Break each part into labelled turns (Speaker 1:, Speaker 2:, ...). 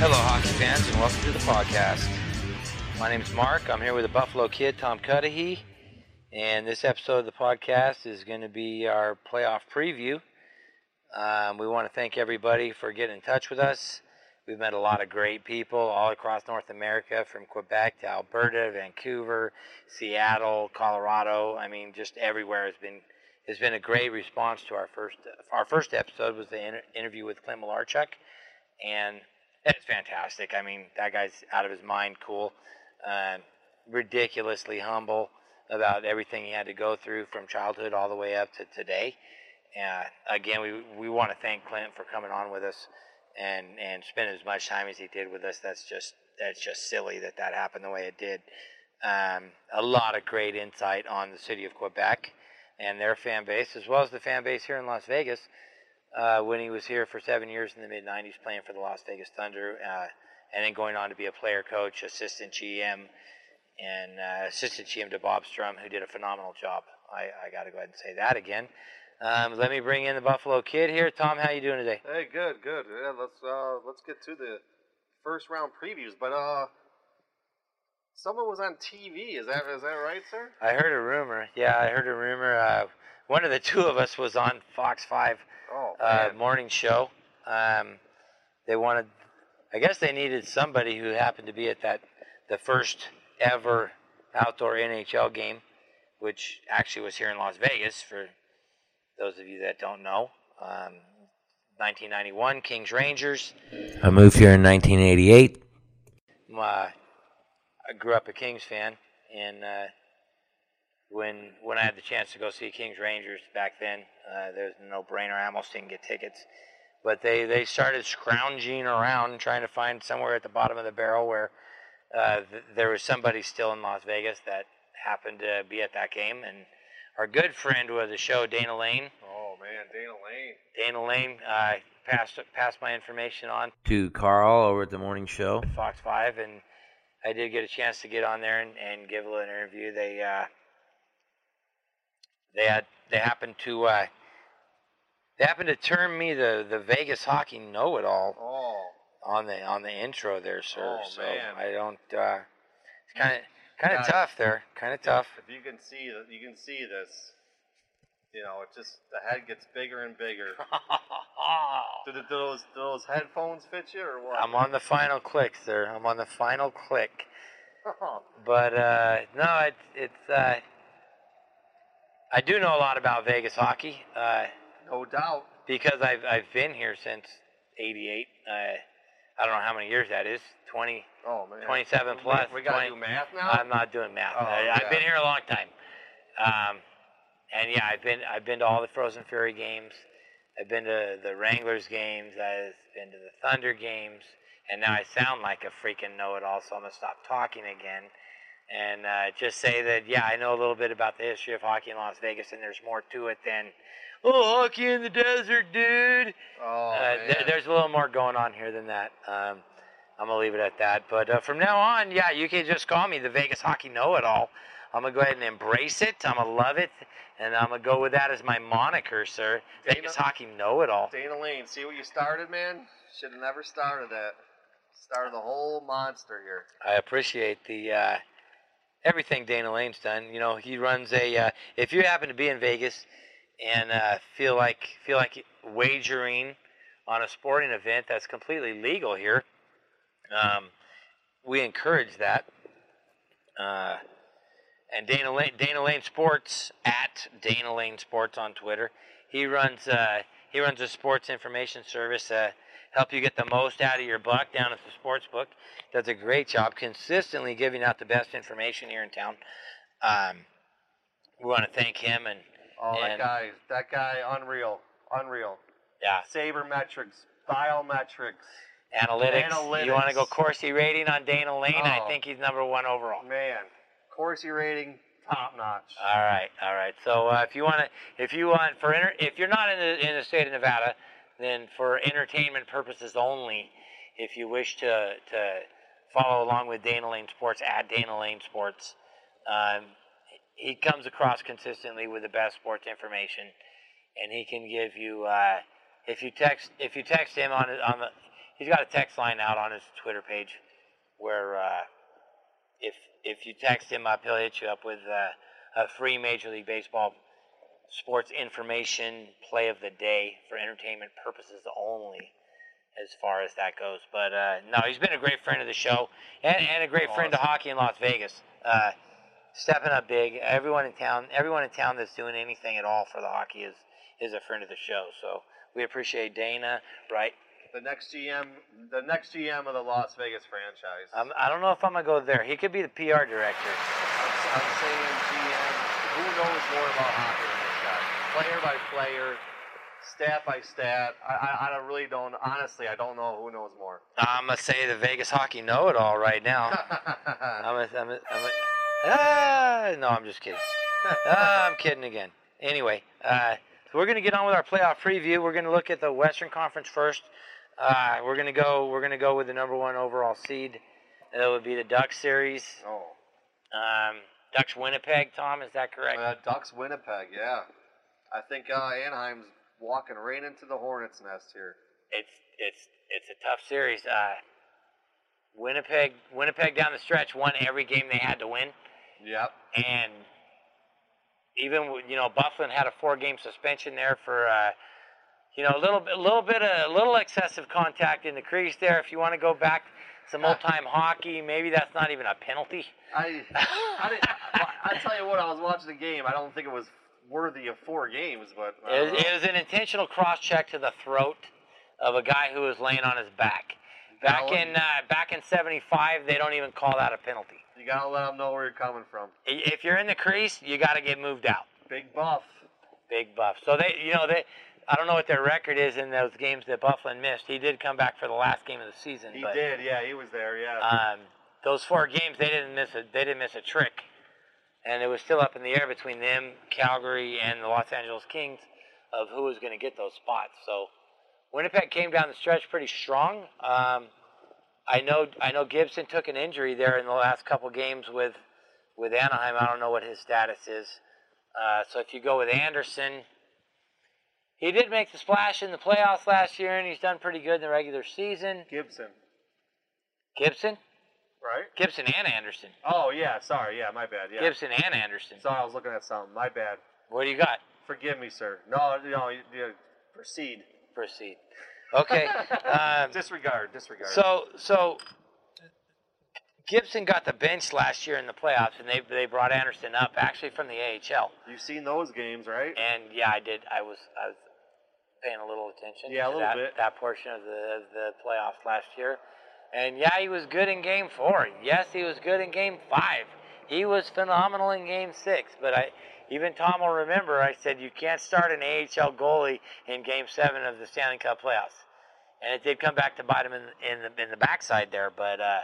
Speaker 1: Hello, hockey fans, and welcome to the podcast. My name is Mark. I'm here with the Buffalo Kid, Tom Cudahy, and this episode of the podcast is going to be our playoff preview. Um, we want to thank everybody for getting in touch with us. We've met a lot of great people all across North America, from Quebec to Alberta, Vancouver, Seattle, Colorado. I mean, just everywhere has been has been a great response to our first our first episode was the inter- interview with Clint Malarchuk, and it's fantastic. I mean, that guy's out of his mind, cool, uh, ridiculously humble about everything he had to go through from childhood all the way up to today. Uh, again, we we want to thank Clint for coming on with us and and spending as much time as he did with us. That's just that's just silly that that happened the way it did. Um, a lot of great insight on the city of Quebec and their fan base, as well as the fan base here in Las Vegas uh, when he was here for seven years in the mid 90s playing for the Las Vegas Thunder, uh, and then going on to be a player coach, assistant GM, and uh, assistant GM to Bob Strumm, who did a phenomenal job. I, I got to go ahead and say that again. Um, let me bring in the Buffalo Kid here. Tom, how you doing today?
Speaker 2: Hey, good, good. Yeah, let's uh, let's get to the first round previews. But uh, someone was on TV. Is that is that right, sir?
Speaker 1: I heard a rumor. Yeah, I heard a rumor. Uh, one of the two of us was on Fox Five
Speaker 2: Oh,
Speaker 1: uh, morning show. Um, they wanted, I guess they needed somebody who happened to be at that the first ever outdoor NHL game, which actually was here in Las Vegas. For those of you that don't know, um, 1991 Kings Rangers. I moved here in 1988. Uh, I grew up a Kings fan, and uh, when when I had the chance to go see Kings Rangers back then, uh, there was no-brainer. I almost didn't get tickets, but they they started scrounging around trying to find somewhere at the bottom of the barrel where uh, th- there was somebody still in Las Vegas that happened to be at that game, and our good friend with the show, Dana Lane.
Speaker 2: Oh man, Dana Lane.
Speaker 1: Dana Lane uh, passed passed my information on to Carl over at the morning show, Fox Five, and I did get a chance to get on there and, and give a little interview. They uh, they had they happened to uh, they happened to term me the the Vegas hockey know it all
Speaker 2: Oh,
Speaker 1: on the on the intro there, sir.
Speaker 2: Oh,
Speaker 1: so
Speaker 2: man.
Speaker 1: I don't. Uh, it's kind of kind of tough there. Kind of tough.
Speaker 2: if you can see you can see this. You know, it just the head gets bigger and bigger. do, the, do those do those headphones fit you or what?
Speaker 1: I'm on the final click, sir. I'm on the final click. But uh, no, it's it's. Uh, I do know a lot about Vegas hockey uh,
Speaker 2: no doubt.
Speaker 1: because I've I've been here since '88. I don't know how many years that is. 20,
Speaker 2: Oh man.
Speaker 1: 27 plus.
Speaker 2: We, gotta do math now.
Speaker 1: I'm not doing math.
Speaker 2: Oh,
Speaker 1: I,
Speaker 2: yeah.
Speaker 1: I've been here a long time. Um, and yeah, I've been I've been to all the Frozen Fury games. I've been to the Wranglers games. I've been to the Thunder games. And now I sound like a freaking know-it-all, so I'm gonna stop talking again and uh, just say that yeah, I know a little bit about the history of hockey in Las Vegas, and there's more to it than oh, hockey in the desert, dude.
Speaker 2: Oh
Speaker 1: Uh,
Speaker 2: man.
Speaker 1: th- there's a little more going on here than that. Um, I'm gonna leave it at that. But uh, from now on, yeah, you can just call me the Vegas Hockey Know-It-All. I'm gonna go ahead and embrace it. I'm gonna love it, and I'm gonna go with that as my moniker, sir.
Speaker 2: Dana-
Speaker 1: Vegas Hockey Know-It-All.
Speaker 2: Dana Lane, see what you started, man? Should have never started that. Started the whole monster here.
Speaker 1: I appreciate the uh, everything Dana Lane's done. You know, he runs a. Uh, if you happen to be in Vegas and uh, feel like feel like wagering on a sporting event that's completely legal here, um, we encourage that. Uh, and Dana Lane, Dana Lane Sports at Dana Lane Sports on Twitter. He runs uh, he runs a sports information service. Uh, help you get the most out of your buck down at the sports book. Does a great job consistently giving out the best information here in town. Um, we want to thank him and
Speaker 2: Oh, that
Speaker 1: and-
Speaker 2: guy, that guy, unreal, unreal.
Speaker 1: yeah,
Speaker 2: Sabermetrics, biometrics.
Speaker 1: analytics. Analytics. You want to go. Corsi rating on Dana Lane? I
Speaker 2: Oh.
Speaker 1: think he's number one overall.
Speaker 2: Man, Corsi rating, top notch.
Speaker 1: All right, all right. So uh, if you want to, if you want for enter, if you're not in the in the state of Nevada, then for entertainment purposes only, if you wish to to follow along with Dana Lane Sports at Dana Lane Sports, um, he comes across consistently with the best sports information, and he can give you uh, if you text if you text him on his- on the he's got a text line out on his Twitter page where. Uh, if if you text him up, he'll hit you up with uh, a free Major League Baseball sports information play of the day for entertainment purposes only, as far as that goes. But uh, no, he's been a great friend of the show and, and a great friend to hockey in Las Vegas. Stepping up big. Everyone in town, everyone in town that's doing anything at all for the hockey is is a friend of the show. So we appreciate Dana, right?
Speaker 2: The next GM, the next GM of the Las Vegas franchise.
Speaker 1: Um, I don't know if I'm gonna go there. He could be the PR director.
Speaker 2: I'm, I'm saying GM. Who knows more about hockey than this guy? Player by player, stat by stat. I, I, I really don't. Honestly, I don't know who knows more.
Speaker 1: I'm gonna say the Vegas hockey know-it-all right now. I'm a, I'm a, I'm a, ah, no, I'm just kidding. Ah, I'm kidding again. Anyway, uh, so we're gonna get on with our playoff preview. We're gonna look at the Western Conference first. Uh, we're gonna go. We're gonna go with the number one overall seed. That would be the Ducks series.
Speaker 2: oh,
Speaker 1: Um, Ducks Winnipeg. Tom, is that correct?
Speaker 2: uh, Ducks Winnipeg. Yeah, I think uh, Anaheim's walking right into the Hornets' nest here.
Speaker 1: it's it's it's a tough series. Uh, Winnipeg Winnipeg down the stretch won every game they had to win.
Speaker 2: Yep.
Speaker 1: and even you know Byfuglien had a four-game suspension there for uh, you know a little bit, a little bit of a little excessive contact in the crease there. If you want to go back some old-time hockey, maybe that's not even a penalty.
Speaker 2: I, I, didn't, I, tell you what, I was watching the game. I don't think it was worthy of four games, but
Speaker 1: It was, it was an intentional cross-check to the throat of a guy who was laying on his back. Back in uh, back in '75, they don't even call that a penalty.
Speaker 2: You gotta let them know where you're coming from.
Speaker 1: If you're in the crease, you got to get moved out.
Speaker 2: Big buff.
Speaker 1: Big buff. So they, you know, they. I don't know what their record is in those games that Byfuglien missed. He did come back for the last game of the season.
Speaker 2: He
Speaker 1: but,
Speaker 2: did, yeah, he was there, yeah.
Speaker 1: Um, those four games, they didn't miss a. They didn't miss a trick, and it was still up in the air between them, Calgary, and the Los Angeles Kings, of who was going to get those spots. So, Winnipeg came down the stretch pretty strong. Um, I know. I know Gibson took an injury there in the last couple games with with Anaheim. I don't know what his status is. Uh, so if you go with Andersen, he did make the splash in the playoffs last year, and he's done pretty good in the regular season.
Speaker 2: Gibson,
Speaker 1: Gibson,
Speaker 2: right?
Speaker 1: Gibson, and Andersen.
Speaker 2: Oh, yeah, sorry, yeah, my bad, yeah.
Speaker 1: Gibson and Andersen.
Speaker 2: Sorry, I was looking at something. My bad.
Speaker 1: What do you got?
Speaker 2: Forgive me, sir. No, no, you, you proceed.
Speaker 1: Proceed. Okay. Um,
Speaker 2: disregard, disregard.
Speaker 1: so so Gibson got the bench last year in the playoffs, and they they brought Andersen up actually from the AHL.
Speaker 2: You've seen those games, right?
Speaker 1: And yeah, I did. I was I was paying a little attention.
Speaker 2: Yeah, a
Speaker 1: to
Speaker 2: little
Speaker 1: that,
Speaker 2: bit.
Speaker 1: That portion of the of the playoffs last year, and yeah, he was good in Game Four. Yes, he was good in Game Five. He was phenomenal in Game Six. But I, even Tom will remember, I said you can't start an AHL goalie in Game Seven of the Stanley Cup playoffs, and it did come back to bite him in in the in the backside there. But uh,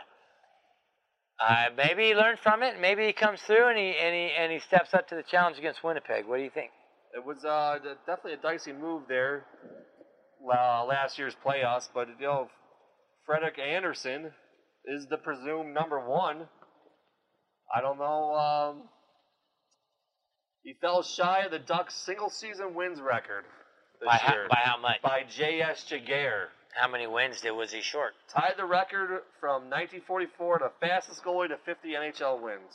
Speaker 1: uh, maybe he learned from it. Maybe he comes through and he and he and he steps up to the challenge against Winnipeg. What do you think?
Speaker 2: It was uh, definitely a dicey move there uh, last year's playoffs, but you know, Frederik Andersen is the presumed number one. I don't know. Um, he fell shy of the Ducks' single season wins record this
Speaker 1: By how,
Speaker 2: year
Speaker 1: by how much?
Speaker 2: by J.S. Giguere.
Speaker 1: How many wins did was he short?
Speaker 2: Tied the record from 1944 to fastest goalie to 50 NHL wins.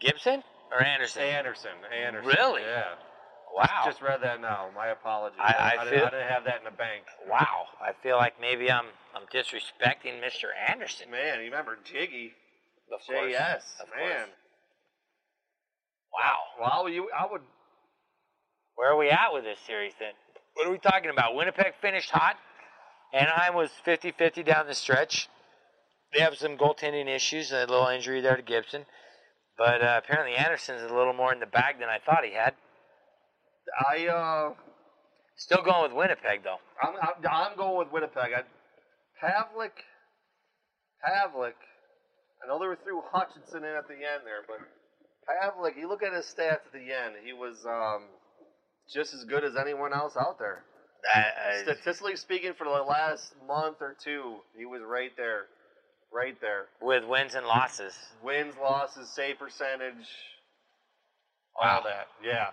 Speaker 1: Gibson or Andersen?
Speaker 2: Andersen. Andersen.
Speaker 1: Really?
Speaker 2: Yeah.
Speaker 1: wow.
Speaker 2: Just read that now. My apologies.
Speaker 1: I- I
Speaker 2: didn't,
Speaker 1: feel-
Speaker 2: I didn't have that in the bank.
Speaker 1: wow. I feel like maybe I'm I'm disrespecting Mr. Andersen.
Speaker 2: Man, you remember Jiggy?
Speaker 1: Of course.
Speaker 2: JS.
Speaker 1: Of
Speaker 2: man.
Speaker 1: course. Wow.
Speaker 2: Well, you, I would.
Speaker 1: Where are we at with this series then? What are we talking about? Winnipeg finished hot Anaheim was 50-50 down the stretch. They have some goaltending issues, a little injury there to Gibson, but uh, apparently Andersen's a little more in the bag than I thought he had.
Speaker 2: I uh,
Speaker 1: Still going with Winnipeg though.
Speaker 2: I'm, I'm, I'm going with Winnipeg. I, Pavelec, Pavelec. I know they were threw Hutchinson in at the end there, but Pavelec. You look at his stats at the end. He was um, just as good as anyone else out there.
Speaker 1: I, I,
Speaker 2: Statistically speaking, for the last month or two, he was right there, right there.
Speaker 1: with wins and losses.
Speaker 2: Wins, losses, save percentage, all
Speaker 1: Wow.
Speaker 2: that. Yeah.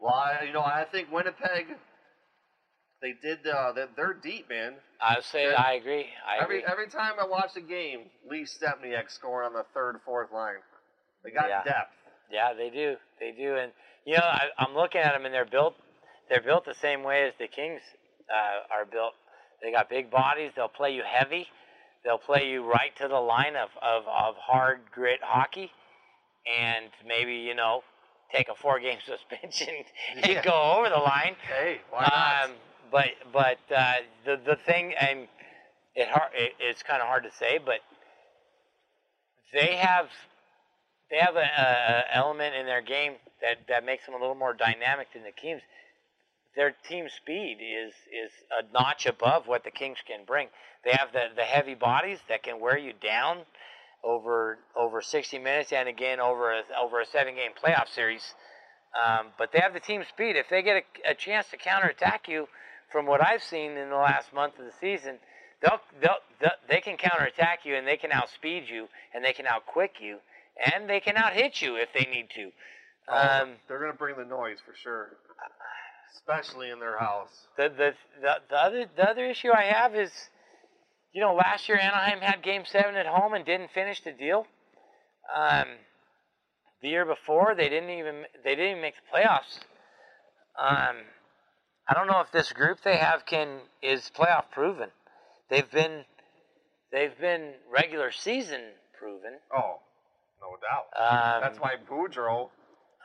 Speaker 2: Well, I, you know, I think Winnipeg. They did. Uh, they're, they're deep, man.
Speaker 1: I say. I agree. I
Speaker 2: Every
Speaker 1: agree.
Speaker 2: every time I watch a game, Lee Stempniak scoring on the third, fourth line. They got
Speaker 1: Yeah.
Speaker 2: depth.
Speaker 1: Yeah, they do. They do, and you know, I, I'm looking at them, and they're built. They're built the same way as the Kings uh, are built. They got big bodies. They'll play you heavy. They'll play you right to the line of, of, of hard grit hockey, and maybe you know, take a four game suspension and
Speaker 2: Yeah.
Speaker 1: go over the line.
Speaker 2: Hey, why not?
Speaker 1: Um, but but uh, the the thing, and it hard, it, it's kind of hard to say, but they have they have a, a element in their game that, that makes them a little more dynamic than the Kings. Their team speed is is a notch above what the Kings can bring. They have the, the heavy bodies that can wear you down over over 60 minutes and again over a, over a seven game playoff series. Um, but they have the team speed. If they get a, a chance to counterattack you, from what I've seen in the last month of the season, they'll, they'll, they'll they can counterattack you and they can outspeed you and they can outquick you and they can outhit you if they need to.
Speaker 2: Oh,
Speaker 1: Um,
Speaker 2: they're gonna bring the noise for sure, especially in their house.
Speaker 1: the, the the the other the other issue I have is, you know, last year Anaheim had Game Seven at home and didn't finish the deal. Um, the year before they didn't even they didn't even make the playoffs. Um, I don't know if this group they have can is playoff proven. They've been they've been regular season proven.
Speaker 2: Oh, no doubt.
Speaker 1: Um,
Speaker 2: That's why Boudreau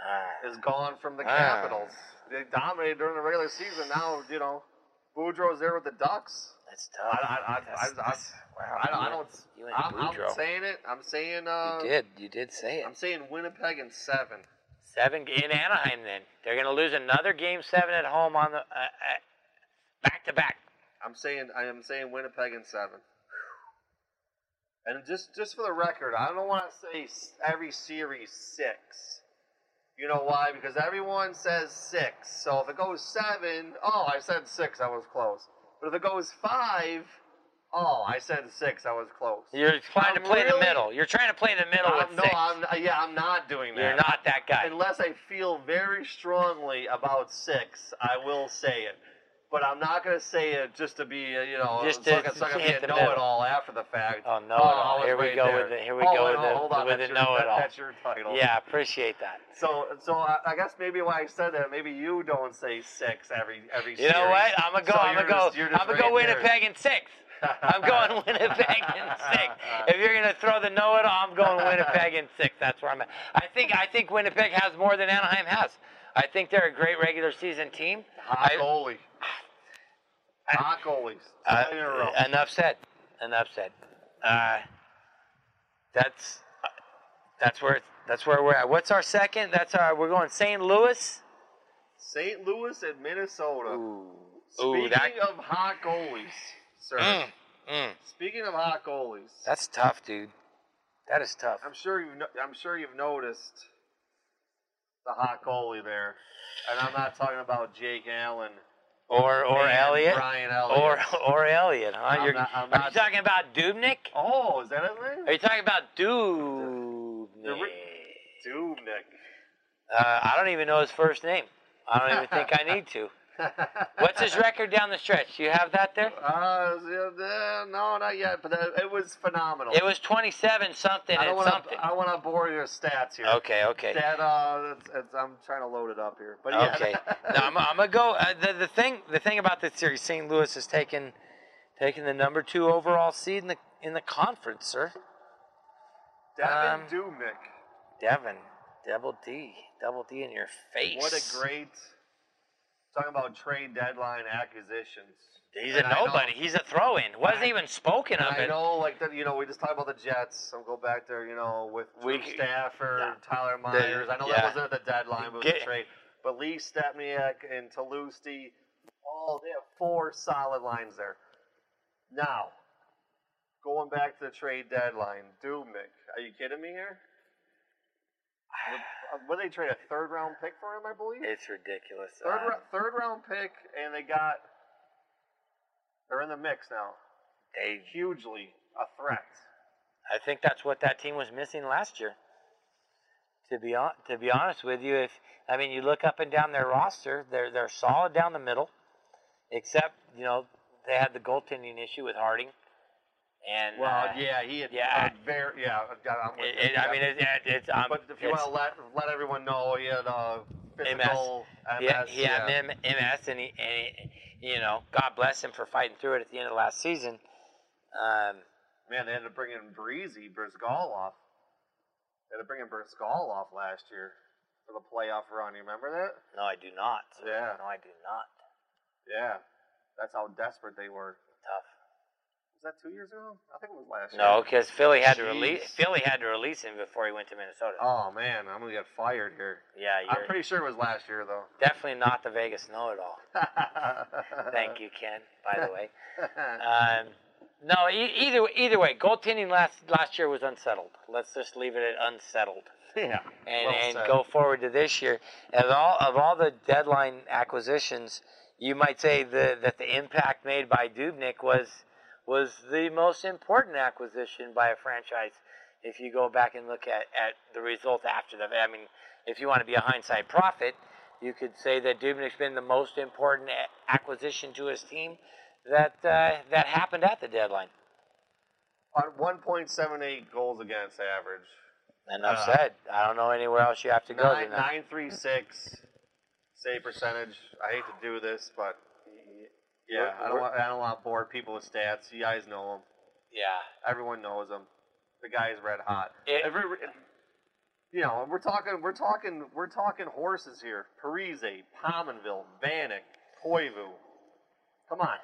Speaker 1: ah,
Speaker 2: is gone from the
Speaker 1: Ah.
Speaker 2: Capitals. They dominated during the regular season. Now you know, Boudreau's there with the Ducks.
Speaker 1: that's tough.
Speaker 2: I, I, I,
Speaker 1: That's-
Speaker 2: I, I,
Speaker 1: that's- wow,
Speaker 2: I, don't- I
Speaker 1: you
Speaker 2: don't.
Speaker 1: you went
Speaker 2: I'm, I'm saying it. I'm saying. Uh,
Speaker 1: you did you did say it.
Speaker 2: I'm saying Winnipeg in seven.
Speaker 1: Seven in Anaheim. Then they're going to lose another game seven at home on the uh, uh, back to back.
Speaker 2: I'm saying I am saying Winnipeg in seven. And just just for the record, I don't want to say every series six. You know why? Because everyone says six. So if it goes seven, oh, I said six, I was close. But if it goes five, oh, I said six, I was close.
Speaker 1: You're trying to
Speaker 2: I'm
Speaker 1: play the middle. You're trying to play the middle
Speaker 2: I'm-
Speaker 1: with
Speaker 2: no,
Speaker 1: six.
Speaker 2: I'm yeah, I'm not doing that.
Speaker 1: You're not that guy.
Speaker 2: Unless I feel very strongly about six, I will say it. But I'm not going to say it just to be, uh, you know,
Speaker 1: Just to-
Speaker 2: can, so I
Speaker 1: to
Speaker 2: be
Speaker 1: hit
Speaker 2: a
Speaker 1: the
Speaker 2: know-it-all after the fact.
Speaker 1: Oh, know-it-all. Here we go
Speaker 2: there.
Speaker 1: with it. here we
Speaker 2: oh,
Speaker 1: go with
Speaker 2: no,
Speaker 1: the-
Speaker 2: hold on,
Speaker 1: with
Speaker 2: that's your-
Speaker 1: know-it-all.
Speaker 2: That's your title.
Speaker 1: yeah, appreciate that.
Speaker 2: So, so I, I guess maybe why I said that, maybe you don't say six every every.
Speaker 1: You know what? I'm gonna go.
Speaker 2: So
Speaker 1: I'm gonna go.
Speaker 2: just-
Speaker 1: I'm gonna go. Winnipeg in six. I'm going Winnipeg in six. If you're gonna throw the know-it-all, I'm going Winnipeg in six. That's where I'm at. I think I think Winnipeg has more than Anaheim has. I think they're a great regular season team.
Speaker 2: Hot
Speaker 1: I-
Speaker 2: goalie. Hot goalies.
Speaker 1: Uh,
Speaker 2: in a row.
Speaker 1: enough said. Enough said. Uh, that's that's where that's where we're at. What's our second? That's our. We're going St. Louis.
Speaker 2: St. Louis and Minnesota.
Speaker 1: Ooh,
Speaker 2: Speaking
Speaker 1: that.
Speaker 2: of hot goalies, sir.
Speaker 1: Mm, mm.
Speaker 2: Speaking of hot goalies,
Speaker 1: That's tough, dude. That is tough.
Speaker 2: I'm sure you've no, I'm sure you've noticed the hot goalie there, and I'm not talking about Jake Allen
Speaker 1: Or or
Speaker 2: and
Speaker 1: Elliott.
Speaker 2: Brian Elliott.
Speaker 1: Or or Elliott, huh?
Speaker 2: I'm
Speaker 1: You're,
Speaker 2: not- I'm
Speaker 1: are
Speaker 2: not-
Speaker 1: you talking about Dubnyk?
Speaker 2: oh, is that his name?
Speaker 1: Are you talking about
Speaker 2: Dubnyk? Dubnyk.
Speaker 1: Uh, I don't even know his first name. I don't even think I need to. What's his record down the stretch? Do you have that there?
Speaker 2: Uh, no, not yet, but it was phenomenal.
Speaker 1: It was 27 something
Speaker 2: I don't want
Speaker 1: something.
Speaker 2: to. I want to bore your stats here.
Speaker 1: Okay, okay.
Speaker 2: That uh, it's, it's, I'm trying to load it up here, but yeah.
Speaker 1: Okay. I'm, I'm gonna go. Uh, the, the thing, the thing about this series, St. Louis has taken, taken the number two overall seed in the in the conference, sir.
Speaker 2: Devan
Speaker 1: Um,
Speaker 2: Dubnyk.
Speaker 1: Devan, double D, double D in your face.
Speaker 2: What a great talking about trade deadline acquisitions.
Speaker 1: He's
Speaker 2: And
Speaker 1: a
Speaker 2: I know-
Speaker 1: nobody. He's a throw-in. Wasn't even spoken of.
Speaker 2: I
Speaker 1: it.
Speaker 2: know, like you know, we just talked about the Jets. I'll go back there, you know, with
Speaker 1: We
Speaker 2: Drew
Speaker 1: c-
Speaker 2: Stafford,
Speaker 1: yeah.
Speaker 2: Tyler Myers. I know
Speaker 1: yeah.
Speaker 2: that wasn't at the deadline, but it was
Speaker 1: Get-
Speaker 2: a trade. But Lee Stempniak and Talusti, all they have four solid lines there. Now, going back to the trade deadline, Dubnyk. Are you kidding me here? What, they trade a third round pick for him? I believe
Speaker 1: It's ridiculous.
Speaker 2: third
Speaker 1: Uh,
Speaker 2: third round pick, and they got they're in the mix now.
Speaker 1: they,
Speaker 2: Hugely a threat.
Speaker 1: I think that's what that team was missing last year. To be on, to be honest with you, if I mean you look up and down their roster, they're they're solid down the middle, except you know they had the goaltending issue with Harding, and
Speaker 2: Well,
Speaker 1: uh,
Speaker 2: yeah, he had
Speaker 1: yeah.
Speaker 2: a very yeah. I'm with
Speaker 1: It, it, I mean, it, it, it's um,
Speaker 2: but if you want to let let everyone know, he had uh, physical MS.
Speaker 1: Yeah, he had
Speaker 2: yeah.
Speaker 1: M- MS, and he, and he, you know, God bless him for fighting through it at the end of last season. Um,
Speaker 2: Man, they had to bring in Breezy Bryzgalov. They had to bring in Bryzgalov last year for the playoff run. You remember that?
Speaker 1: no, I do not.
Speaker 2: Yeah.
Speaker 1: No, I do not.
Speaker 2: Yeah, that's how desperate they were.
Speaker 1: Tough.
Speaker 2: Was that two years ago? I think it was last year.
Speaker 1: No, because Philly had to release Philly had to release him before he went to Minnesota.
Speaker 2: Oh man, I'm gonna get fired here.
Speaker 1: yeah,
Speaker 2: I'm
Speaker 1: you're
Speaker 2: pretty sure it was last year though.
Speaker 1: definitely not the Vegas know-it-all. Thank you, Ken. By the way, um, no. E- either either way, goaltending last last year was unsettled. Let's just leave it at unsettled.
Speaker 2: yeah.
Speaker 1: and,
Speaker 2: well
Speaker 1: and
Speaker 2: said.
Speaker 1: go forward to this year. Of all of all the deadline acquisitions, you might say the, that the impact made by Dubnyk was was the most important acquisition by a franchise. If you go back and look at, at the results after the, I mean, if you want to be a hindsight prophet, you could say that Dubnyk's been the most important acquisition to his team that uh, that happened at the deadline.
Speaker 2: on 1.78 goals against average.
Speaker 1: Enough
Speaker 2: Uh,
Speaker 1: said. I don't know anywhere else you have to go.
Speaker 2: Nine three six save percentage. I hate to do this, but yeah, I don't want I don't want to bore people with stats. You guys know them.
Speaker 1: Yeah.
Speaker 2: Everyone knows them. The guy is red hot.
Speaker 1: It-
Speaker 2: Every, you know, we're talking we're talking we're talking horses here. Parise, Pominville, Vanek, Koivu. Come on.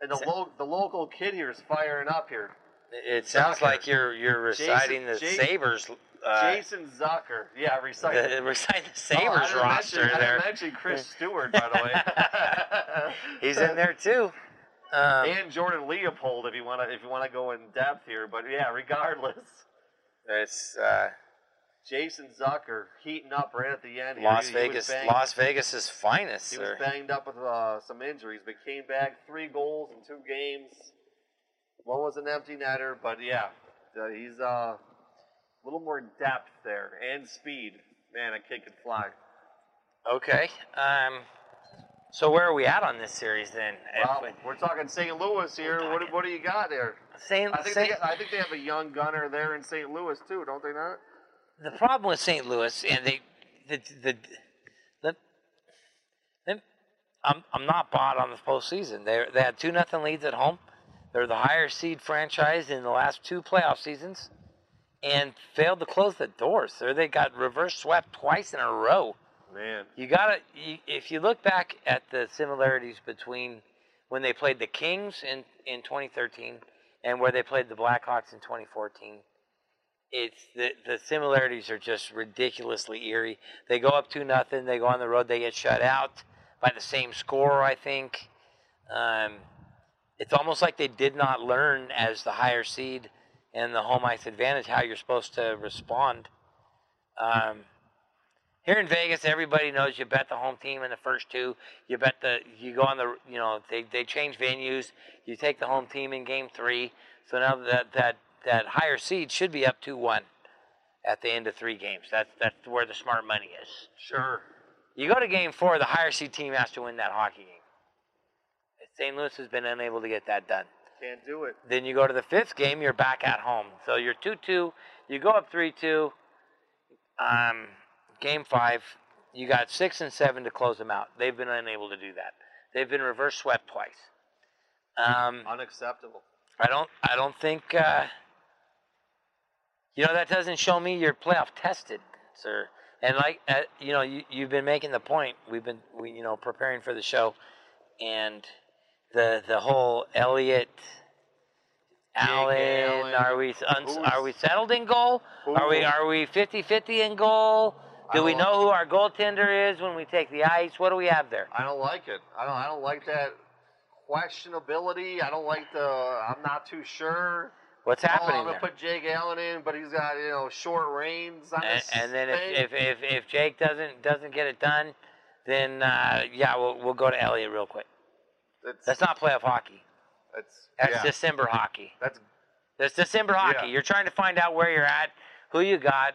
Speaker 2: And the lo- the local kid here is firing up here.
Speaker 1: It sounds
Speaker 2: Zucker.
Speaker 1: like you're you're reciting the
Speaker 2: Jason-
Speaker 1: Sabres. Uh,
Speaker 2: Jason Zucker. Yeah, recycle.
Speaker 1: the, reciting the
Speaker 2: Oh,
Speaker 1: Sabres
Speaker 2: didn't
Speaker 1: roster
Speaker 2: mention, I
Speaker 1: there.
Speaker 2: didn't mention Chris Stewart, by the way.
Speaker 1: He's in there too. Um,
Speaker 2: and Jordan Leopold, if you want to, if you want to go in depth here. But yeah, regardless,
Speaker 1: it's uh,
Speaker 2: Jason Zucker heating up right at the end. Here.
Speaker 1: Las
Speaker 2: He- he
Speaker 1: Vegas,
Speaker 2: banged-
Speaker 1: Las Vegas's finest.
Speaker 2: He was banged up with uh, some injuries, but came back three goals in two games. One was an empty netter, but yeah, he's uh, a little more depth there and speed. Man, a kid can fly.
Speaker 1: Okay. Um, so where are we at on this series then?
Speaker 2: Well,
Speaker 1: we-
Speaker 2: we're talking St. Louis here. What, what do you got there?
Speaker 1: Saint,
Speaker 2: I think,
Speaker 1: Saint-
Speaker 2: they, I think they have a young gunner there in St. Louis too, don't they not?
Speaker 1: the problem with St. Louis, and they, the, the, the, the I'm, I'm not bought on the postseason. They they had two nothing leads at home. They're the higher seed franchise in the last two playoff seasons, and failed to close the doors. So they got reverse swept twice in a row.
Speaker 2: Man,
Speaker 1: You gotta, you, if you look back at the similarities between when they played the Kings in, in 2013 and where they played the Blackhawks in 2014, it's the the similarities are just ridiculously eerie. They go up two nothing, they go on the road, they get shut out by the same score, I think. Um, it's almost like they did not learn as the higher seed and the home ice advantage how you're supposed to respond. Um, here in Vegas, everybody knows you bet the home team in the first two. You bet the you go on the you know they they change venues. You take the home team in game three. So now that that that higher seed should be up two one at the end of three games. That's that's where the smart money is.
Speaker 2: sure.
Speaker 1: You go to game four, the higher seed team has to win that hockey game. St. Louis has been unable to get that done.
Speaker 2: Can't do it.
Speaker 1: Then you go to the fifth game, you're back at home. So you're 2 2. You go up 3 2. Um, game five, you got six and seven to close them out. They've been unable to do that. They've been reverse swept twice. Um,
Speaker 2: Unacceptable.
Speaker 1: I don't. I don't think. Uh, you know that doesn't show me you're playoff tested, sir. And like uh, you know, you, you've been making the point. We've been, we, you know, preparing for the show, and the the whole Elliott Allen,
Speaker 2: Allen.
Speaker 1: are we un,
Speaker 2: Who's-
Speaker 1: are we settled in goal? Are we are we 50-50 in goal? Do we know who our goaltender is when we take the ice? What do we have there?
Speaker 2: I don't like it. I don't. I don't like that questionability. I don't like the. I'm not too sure.
Speaker 1: What's
Speaker 2: Oh,
Speaker 1: happening
Speaker 2: I'm gonna
Speaker 1: there?
Speaker 2: put Jake Allen in, but he's got you know short reins on
Speaker 1: and, and then if, if, if, if Jake doesn't doesn't get it done, then uh, yeah, we'll we'll go to Elliott real quick.
Speaker 2: It's,
Speaker 1: That's not playoff hockey.
Speaker 2: it's
Speaker 1: That's
Speaker 2: yeah,
Speaker 1: December hockey.
Speaker 2: that's
Speaker 1: That's December hockey.
Speaker 2: Yeah.
Speaker 1: You're trying to find out where you're at, who you got,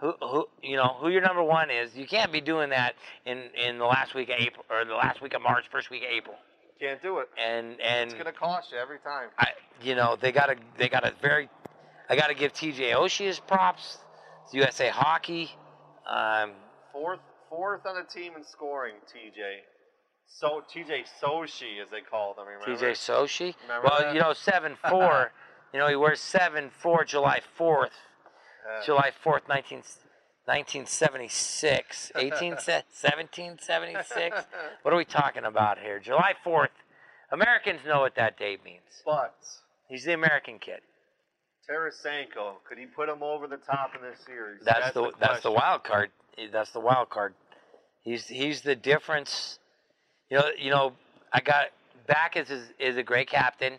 Speaker 1: who who you know who your number one is. You can't be doing that in in the last week of April or the last week of March, first week of April.
Speaker 2: can't do it.
Speaker 1: And and
Speaker 2: It's gonna cost you every time.
Speaker 1: I you know they got to they got a very I got to give TJ Oshie his props. It's USA Hockey. Um,
Speaker 2: Fourth, fourth on the team in scoring. TJ, so TJ Soshi as they call them. Remember?
Speaker 1: TJ Soshi.
Speaker 2: Remember
Speaker 1: Well,
Speaker 2: that?
Speaker 1: you know, seven four. you know, he wears seven four July fourth,
Speaker 2: Yeah.
Speaker 1: July fourth, 19, 1976, 18, 1776. What are we talking about here? July fourth. Americans know what that date means.
Speaker 2: But
Speaker 1: He's the American kid.
Speaker 2: Tarasenko, could he put him over the top in this series?
Speaker 1: That's, the, that's the wild card. That's the wild card. He's he's the difference. You know, you know. I got back is is, is a great captain.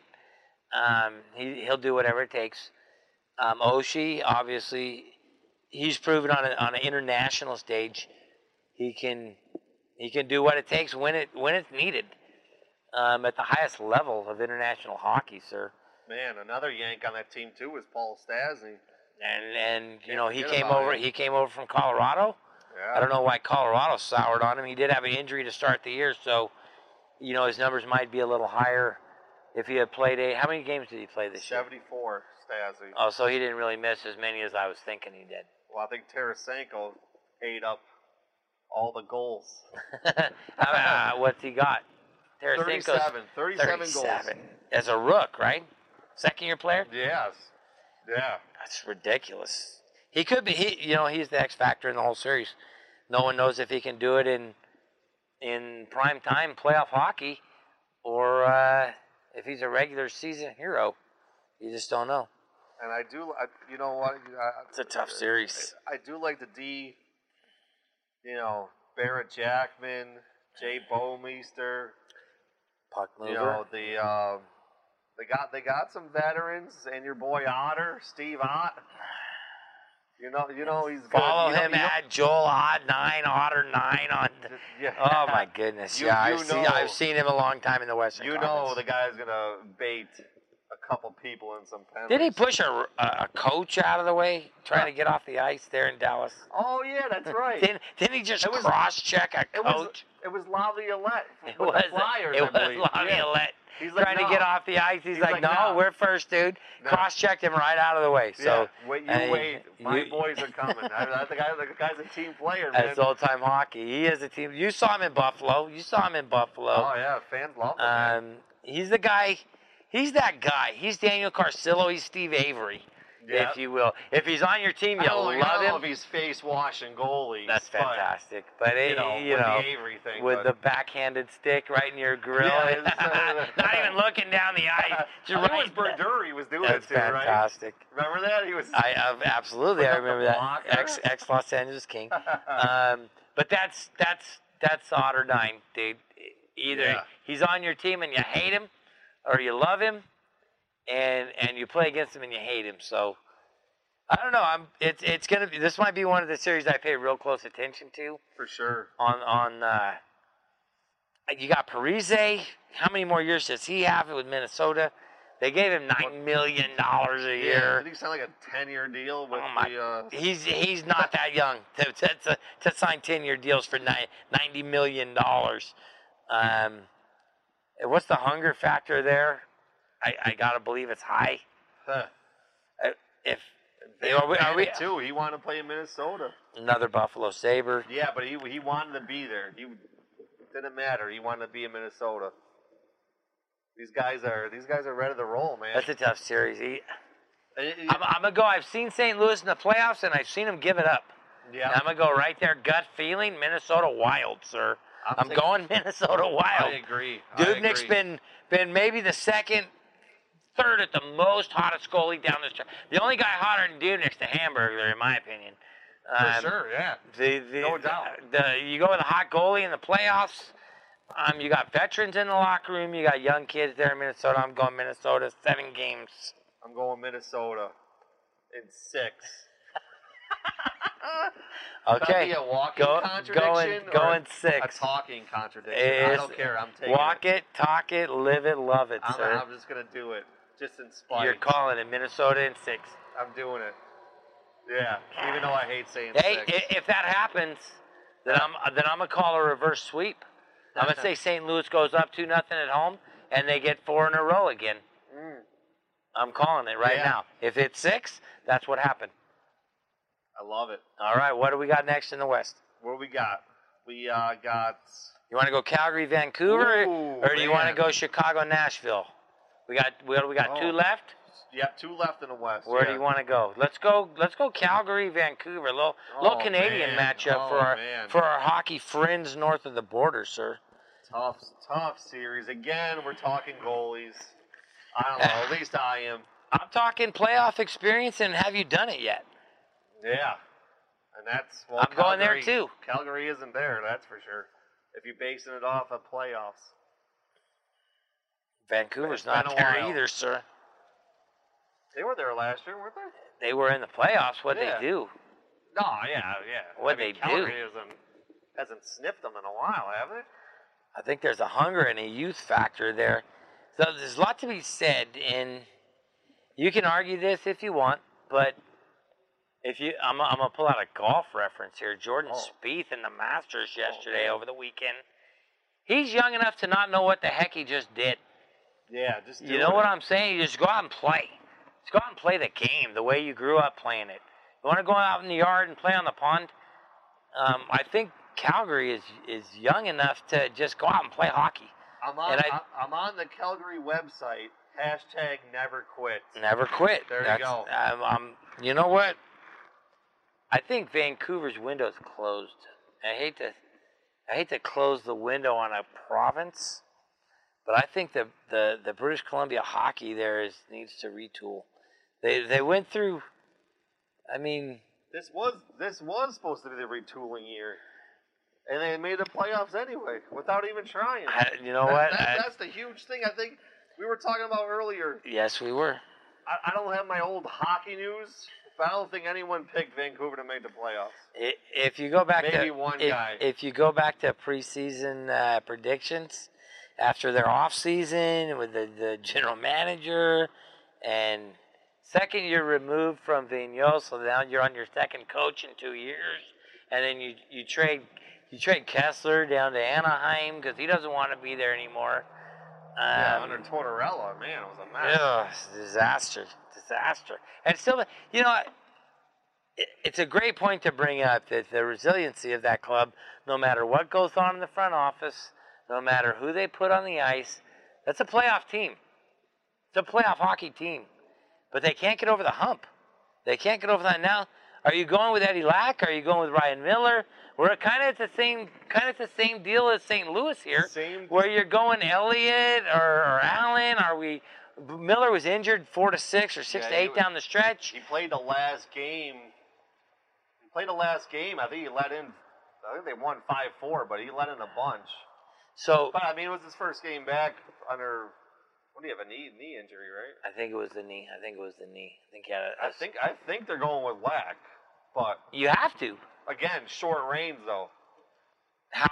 Speaker 1: Um, he he'll do whatever it takes. Um, Oshie, obviously, he's proven on a, on an international stage, he can he can do what it takes when it when it's needed. Um, at the highest level of international hockey, sir.
Speaker 2: Man, another Yank on that team too was Paul Stastny.
Speaker 1: And and you know he came over
Speaker 2: him.
Speaker 1: he came over from Colorado.
Speaker 2: Yeah.
Speaker 1: I don't know why Colorado soured on him. He did have an injury to start the year, so you know his numbers might be a little higher if he had played a. How many games did he play this year?
Speaker 2: 74, Stastny.
Speaker 1: Oh, so he didn't really miss as many as I was thinking he did.
Speaker 2: Well, I think Tarasenko ate up all the goals.
Speaker 1: uh, what's he got? Tarasenko's
Speaker 2: 37, 37,
Speaker 1: 37
Speaker 2: goals.
Speaker 1: as a rook, right? Second year player.
Speaker 2: Yes. Yeah.
Speaker 1: That's ridiculous. He could be. He, you know, he's the X factor in the whole series. No one knows if he can do it in in prime time playoff hockey, or uh, if he's a regular season hero. You just don't know.
Speaker 2: And I do, I, you know what? I,
Speaker 1: It's a tough series.
Speaker 2: I do like the D, you know, Barrett Jackman, Jay Bouwmeester,
Speaker 1: Puck mover.
Speaker 2: you know, the, um, they got, they got some veterans and your boy Otter, Steve Ott. You know, you know, he's good.
Speaker 1: Follow
Speaker 2: You know-
Speaker 1: him
Speaker 2: you know-
Speaker 1: at Joel Odd nine Otter nine on.
Speaker 2: Yeah.
Speaker 1: Oh my goodness!
Speaker 2: You-
Speaker 1: yeah,
Speaker 2: you
Speaker 1: I've seen I've seen him a long time in the Western.
Speaker 2: You know the guy's gonna bait a couple people in some penalties.
Speaker 1: Did he push a, a, coach out of the way trying to get off the ice there in Dallas?
Speaker 2: Oh yeah, that's right.
Speaker 1: Didn't, didn't he just
Speaker 2: It was-
Speaker 1: cross check a
Speaker 2: it was
Speaker 1: coach?
Speaker 2: it was Laviolette
Speaker 1: It was
Speaker 2: Flyers.
Speaker 1: it was
Speaker 2: believe. Yeah. He's like,
Speaker 1: trying to get off the ice. He's,
Speaker 2: He's
Speaker 1: like,
Speaker 2: like,
Speaker 1: "No,
Speaker 2: "No."
Speaker 1: we're first, dude."
Speaker 2: No.
Speaker 1: Cross checked him right out of the way. So
Speaker 2: yeah, wait, you
Speaker 1: uh,
Speaker 2: wait. My
Speaker 1: you-
Speaker 2: boys are coming. I, I, the, guy, the guy's a team player, man.
Speaker 1: That's old time hockey. He is a team. You saw him in Buffalo. You saw him in Buffalo.
Speaker 2: oh yeah, fans love him.
Speaker 1: Um, he's the guy. He's that guy. He's Daniel Carcillo. He's Steve Avery,
Speaker 2: Yeah.
Speaker 1: if you will. If he's on your team, you'll
Speaker 2: know- I
Speaker 1: love
Speaker 2: know
Speaker 1: him.
Speaker 2: if he's face washing goalies.
Speaker 1: That's fantastic. But it,
Speaker 2: You know,
Speaker 1: you
Speaker 2: with
Speaker 1: know,
Speaker 2: the Avery thing.
Speaker 1: with
Speaker 2: but,
Speaker 1: the backhanded stick right in your grill,
Speaker 2: Yeah, uh,
Speaker 1: not even looking down the ice, just
Speaker 2: I
Speaker 1: right.
Speaker 2: was Berduri was doing
Speaker 1: That's
Speaker 2: it too, right?
Speaker 1: fantastic.
Speaker 2: Remember that? He was.
Speaker 1: I uh, absolutely, I remember that. Ex ex Los Angeles King. Um, but that's that's that's Otter nine, dude. Either
Speaker 2: Yeah.
Speaker 1: he's on your team and you hate him, or you love him, and and you play against him and you hate him. So I don't know. I'm it's it's gonna be this might be one of the series I pay real close attention to
Speaker 2: for sure.
Speaker 1: on on. Uh, you got Parise. How many more years does he have with Minnesota? They gave him nine million dollars a year.
Speaker 2: did he sign like a ten-year deal with
Speaker 1: Oh my!
Speaker 2: the? Uh,
Speaker 1: he's he's not that young to to, to, to sign ten year deals for ni- ninety million dollars. Um, what's the hunger factor there? I, I gotta believe it's high.
Speaker 2: huh.
Speaker 1: Uh, If
Speaker 2: Van
Speaker 1: are we, are we
Speaker 2: too? He wanted to play in Minnesota.
Speaker 1: another Buffalo Sabre?
Speaker 2: Yeah, but he he wanted to be there. He didn't matter. He wanted to be in Minnesota. These guys are these guys are ready to roll, man.
Speaker 1: That's a tough series. He, I'm, I'm gonna go. I've seen St. Louis in the playoffs, and I've seen him give it up.
Speaker 2: yeah,
Speaker 1: I'm gonna go right there. Gut feeling, Minnesota Wild, sir.
Speaker 2: I'm
Speaker 1: I'm
Speaker 2: taking-
Speaker 1: going Minnesota Wild.
Speaker 2: I agree. I
Speaker 1: Dubnyk's
Speaker 2: agree.
Speaker 1: been been maybe the second, third at the most hottest goalie down the stretch. The only guy hotter than Dude next to Hamburglar, in my opinion.
Speaker 2: For
Speaker 1: Um,
Speaker 2: sure, yeah.
Speaker 1: The, the,
Speaker 2: No doubt.
Speaker 1: The, you go with a hot goalie in the playoffs. Um, you got veterans in the locker room. You got young kids there in Minnesota. I'm going Minnesota. Seven games.
Speaker 2: I'm going Minnesota in six.
Speaker 1: Okay.
Speaker 2: be a walking
Speaker 1: Go-
Speaker 2: contradiction
Speaker 1: going- going
Speaker 2: a
Speaker 1: six.
Speaker 2: talking contradiction. I don't care. I'm taking
Speaker 1: Walk
Speaker 2: it.
Speaker 1: it, talk it, live it, love it,
Speaker 2: I'm,
Speaker 1: sir.
Speaker 2: I'm just gonna do it, just in spite.
Speaker 1: You're calling it Minnesota in six.
Speaker 2: I'm doing it. Yeah, even though I hate saying
Speaker 1: Hey,
Speaker 2: six.
Speaker 1: if that happens, then I'm then I'm gonna call a reverse sweep. I'm gonna say St. Louis goes up two nothing at home, and they get four in a row again. I'm calling it right
Speaker 2: Mm. Yeah.
Speaker 1: now. If it's six, that's what happened.
Speaker 2: I love it.
Speaker 1: All right, what do we got next in the West?
Speaker 2: What do we got? We uh, got
Speaker 1: You want to go Calgary, Vancouver,
Speaker 2: Ooh,
Speaker 1: or do you want to go Chicago, Nashville? We got what do we got?
Speaker 2: Oh.
Speaker 1: Two left.
Speaker 2: yeah two left in the West.
Speaker 1: Where do you want to go? Let's go. Let's go Calgary, Vancouver. A little, little
Speaker 2: Oh,
Speaker 1: Canadian
Speaker 2: man.
Speaker 1: matchup for
Speaker 2: Oh,
Speaker 1: our
Speaker 2: man.
Speaker 1: for our hockey friends north of the border, sir.
Speaker 2: Tough, tough series. Again, we're talking goalies. I don't know. At least I am.
Speaker 1: I'm talking playoff experience, and have you done it yet?
Speaker 2: Yeah. And that's well.
Speaker 1: I'm going there, too.
Speaker 2: Calgary isn't there. That's for sure. If you're basing it off of playoffs.
Speaker 1: Vancouver's not there
Speaker 2: while.
Speaker 1: either, sir.
Speaker 2: They were there last year, weren't they?
Speaker 1: They were in the playoffs. What
Speaker 2: Yeah.
Speaker 1: they do?
Speaker 2: No, yeah, yeah.
Speaker 1: What'd
Speaker 2: I mean,
Speaker 1: they do?
Speaker 2: Calgary Hasn't, hasn't sniffed them in a while, have they?
Speaker 1: I think there's a hunger and a youth factor there. So there's a lot to be said, and you can argue this if you want, but if you, I'm, I'm gonna pull out a golf reference here. Jordan
Speaker 2: Oh.
Speaker 1: Spieth in the Masters yesterday over the weekend. He's young enough to not know what the heck he just did.
Speaker 2: Yeah, just
Speaker 1: You know what I'm saying? You just go out and play. Just go out and play the game the way you grew up playing it. You want to go out in the yard and play on the pond? Um, I think Calgary is is young enough to just go out and play hockey.
Speaker 2: I'm on.
Speaker 1: I-
Speaker 2: am on the Calgary website. Hashtag never quit.
Speaker 1: Never quit.
Speaker 2: There you
Speaker 1: That's-
Speaker 2: go.
Speaker 1: Um, um, you know what? I think Vancouver's window's closed. I hate to, I hate to close the window on a province, but I think the the, the British Columbia hockey there is needs to retool. They they went through. I mean,
Speaker 2: This was this was supposed to be the retooling year, and they made the playoffs anyway without even trying.
Speaker 1: I, you know
Speaker 2: That-
Speaker 1: what?
Speaker 2: that-
Speaker 1: I-
Speaker 2: that's the huge thing. I think we were talking about earlier.
Speaker 1: yes, we were.
Speaker 2: I, I don't have my old hockey news, but I don't think anyone picked Vancouver to make the playoffs.
Speaker 1: I- If you go back
Speaker 2: Maybe
Speaker 1: to
Speaker 2: one
Speaker 1: if,
Speaker 2: guy.
Speaker 1: if you go back to preseason uh, predictions after their off season with the, the general manager and second year removed from Vigneault, so now you're on your second coach in two years, and then you you trade you trade Kesler down to Anaheim because he doesn't want to be there anymore.
Speaker 2: Yeah,
Speaker 1: Um,
Speaker 2: under Tortorella, man, it was a mess.
Speaker 1: Ugh, disaster, disaster. And still, you know, it, it's a great point to bring up that the resiliency of that club, no matter what goes on in the front office, no matter who they put on the ice, that's a playoff team. It's a playoff hockey team, but they can't get over the hump. They can't get over that now. Are you going with Eddie Lack? Are you going with Ryan Miller? We're kind of at the same kind of the same deal as St. Louis here,
Speaker 2: Same-
Speaker 1: where you're going Elliott or, or Allen. Are we? Miller was injured four to six or six
Speaker 2: Yeah,
Speaker 1: to eight
Speaker 2: was-
Speaker 1: down the stretch.
Speaker 2: He played the last game. He played the last game. I think he let in. I think they won five four, but he let in a bunch.
Speaker 1: So
Speaker 2: But I mean, it was his first game back under. What do you have a knee knee injury, right?
Speaker 1: I think it was the knee. I think it was the knee. I think he had a,
Speaker 2: I think I think they're going with Lack, but
Speaker 1: you have to.
Speaker 2: again, short range though.
Speaker 1: How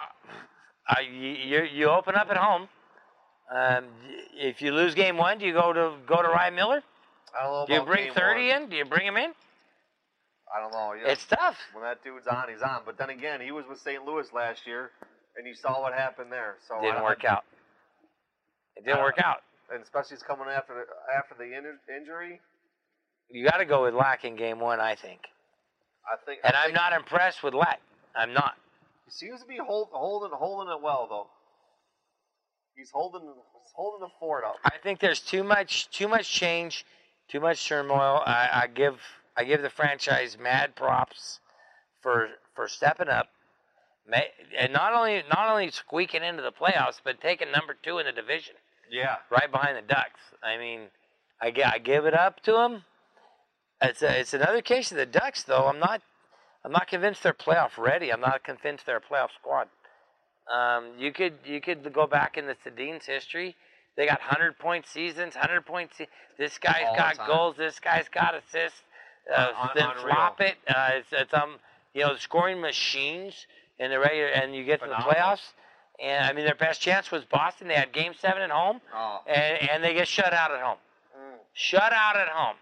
Speaker 1: uh, you, you you open up at home. Um, if you lose game one, do you go to go to Ryan Miller?
Speaker 2: I don't know
Speaker 1: Do you bring thirty
Speaker 2: one.
Speaker 1: in? Do you bring him in?
Speaker 2: I don't know. Yeah.
Speaker 1: It's tough.
Speaker 2: when that dude's on, he's on. But then again, he was with St. Louis last year, and you saw what happened there. So
Speaker 1: Didn't work out. It didn't work out.
Speaker 2: And especially he's coming after the, after the in- injury.
Speaker 1: You got to go with Lack in game one, I think.
Speaker 2: I think.
Speaker 1: And
Speaker 2: I
Speaker 1: I'm not impressed with Lack. I'm not.
Speaker 2: He seems to be hold, holding holding it well though. He's holding he's holding the fort up.
Speaker 1: I think there's too much too much change, too much turmoil. I, I give I give the franchise mad props for for stepping up, and not only not only squeaking into the playoffs, but taking number two in the division.
Speaker 2: Yeah.
Speaker 1: right behind the Ducks. I mean, I, I give it up to them. It's a, it's another case of the Ducks, though. I'm not I'm not convinced they're playoff ready. I'm not convinced they're a playoff squad. Um, you could you could go back in the Sedin's history. They got hundred point seasons, hundred point. Se- this guy's
Speaker 2: All
Speaker 1: got goals. This guy's got assists. Uh,
Speaker 2: Un-
Speaker 1: then
Speaker 2: unreal.
Speaker 1: flop it. Uh, it's, it's um you know scoring machines in the regular, and you get to the playoffs. And I mean, their best chance was Boston. They had Game Seven at home,
Speaker 2: Oh.
Speaker 1: and and they get shut out at home. Shut out at home.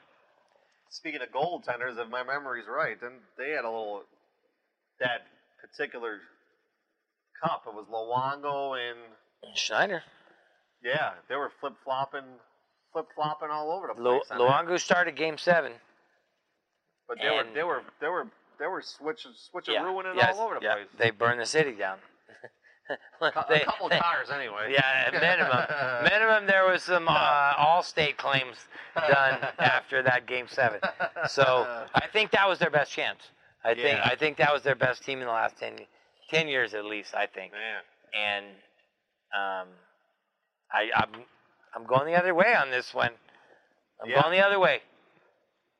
Speaker 2: Speaking of goaltenders, if my memory's right, then they had a little that particular cup. It was Luongo and
Speaker 1: Schneider.
Speaker 2: yeah, they were flip flopping, flip flopping all over the place. Mean,
Speaker 1: Luongo started Game Seven.
Speaker 2: but they were they were they were they were switching switching
Speaker 1: Yeah,
Speaker 2: ruining
Speaker 1: yes,
Speaker 2: all over the
Speaker 1: yeah.
Speaker 2: place.
Speaker 1: They burned the city down. They-
Speaker 2: a couple
Speaker 1: they-
Speaker 2: tires anyway.
Speaker 1: Yeah, minimum. minimum. There was some uh, all-state claims done after that game seven. So I think that was their best chance. I think I think that was their best team in the last 10, 10 years at least. I think.
Speaker 2: Man,
Speaker 1: And um, I I'm I'm going the other way on this one. I'm
Speaker 2: Yeah.
Speaker 1: going the other way.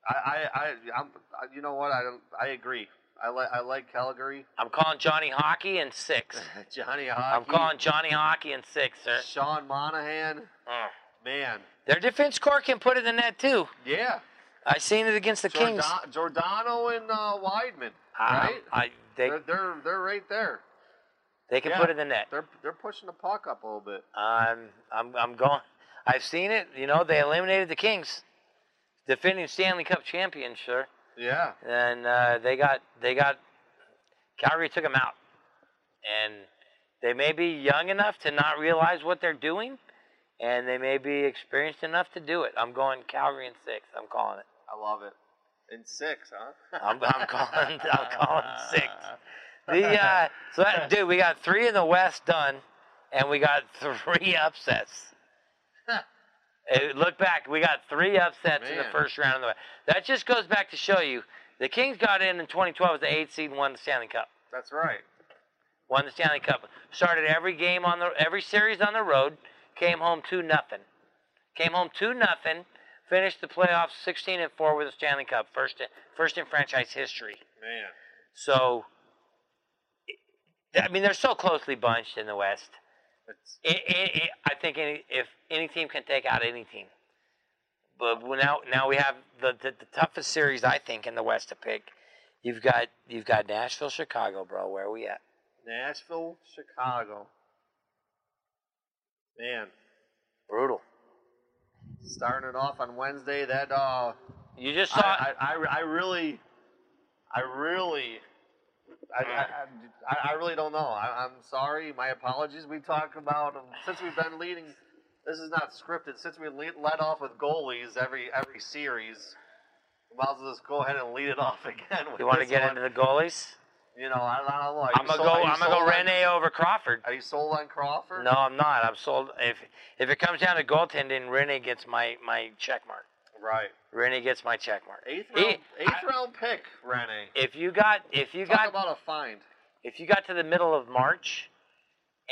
Speaker 2: I I, I I'm I, you know what I I agree. I like I like Calgary.
Speaker 1: I'm calling Johnny Hockey in six.
Speaker 2: Johnny Hockey.
Speaker 1: I'm calling Johnny Hockey in six, sir.
Speaker 2: Sean Monahan.
Speaker 1: Oh.
Speaker 2: Man,
Speaker 1: Their defense core can put it in net too.
Speaker 2: yeah.
Speaker 1: I seen it against the Kings.
Speaker 2: Giordano and uh, Wideman,
Speaker 1: Um,
Speaker 2: right?
Speaker 1: I, they
Speaker 2: they're, they're they're right there.
Speaker 1: they can
Speaker 2: yeah.
Speaker 1: put it in the net.
Speaker 2: They're they're pushing the puck up a little bit.
Speaker 1: I'm I'm I'm going. I've seen it. You know, they eliminated the Kings, defending Stanley Cup champions, sir.
Speaker 2: Yeah,
Speaker 1: And uh, they got they got Calgary took them out, and they may be young enough to not realize what they're doing, and they may be experienced enough to do it. I'm going Calgary in six. I'm calling it.
Speaker 2: I love it. In six, huh?
Speaker 1: I'm, I'm calling. I'm calling six. The uh, so that dude, we got three in the West done, and we got three upsets. Hey, look back, we got three upsets in the first round of the West. That just goes back to show you the Kings got in in 2012 as the eighth seed and won the Stanley Cup.
Speaker 2: That's right.
Speaker 1: Won the Stanley Cup. Started every game on the every series on the road. Came home two nothing. Came home two nothing. Finished the playoffs 16 and four with the Stanley Cup. First in, first in franchise history.
Speaker 2: Man,
Speaker 1: So, I mean, they're so closely bunched in the West. It, it, it, I think any, if any team can take out any team, but now now we have the, the the toughest series I think in the West to pick. You've got you've got Nashville, Chicago, bro. Where are we at?
Speaker 2: Nashville, Chicago. Man,
Speaker 1: Brutal.
Speaker 2: Starting it off on Wednesday. That uh,
Speaker 1: You just saw.
Speaker 2: I, I, I, I really, I really, I, I, I, I really don't know. I, I'm sorry. My apologies. We talk about um, since we've been leading. This is not scripted. Since we lead, led off with goalies every every series, might as well just go ahead and lead it off again. With
Speaker 1: you want to get
Speaker 2: one.
Speaker 1: into the goalies?
Speaker 2: You know, I, I don't know. Are
Speaker 1: I'm gonna
Speaker 2: sold-
Speaker 1: go. I'm gonna go
Speaker 2: on-
Speaker 1: Rinne over Crawford.
Speaker 2: Are you sold on Crawford?
Speaker 1: No, I'm not. I'm sold. If if it comes down to goaltending, Rinne gets my my check mark.
Speaker 2: Right.
Speaker 1: Rinne gets my check mark.
Speaker 2: Eighth round, eighth
Speaker 1: I-
Speaker 2: round pick, Rinne.
Speaker 1: If you got if you
Speaker 2: Talk
Speaker 1: got
Speaker 2: about a find.
Speaker 1: if you got to the middle of March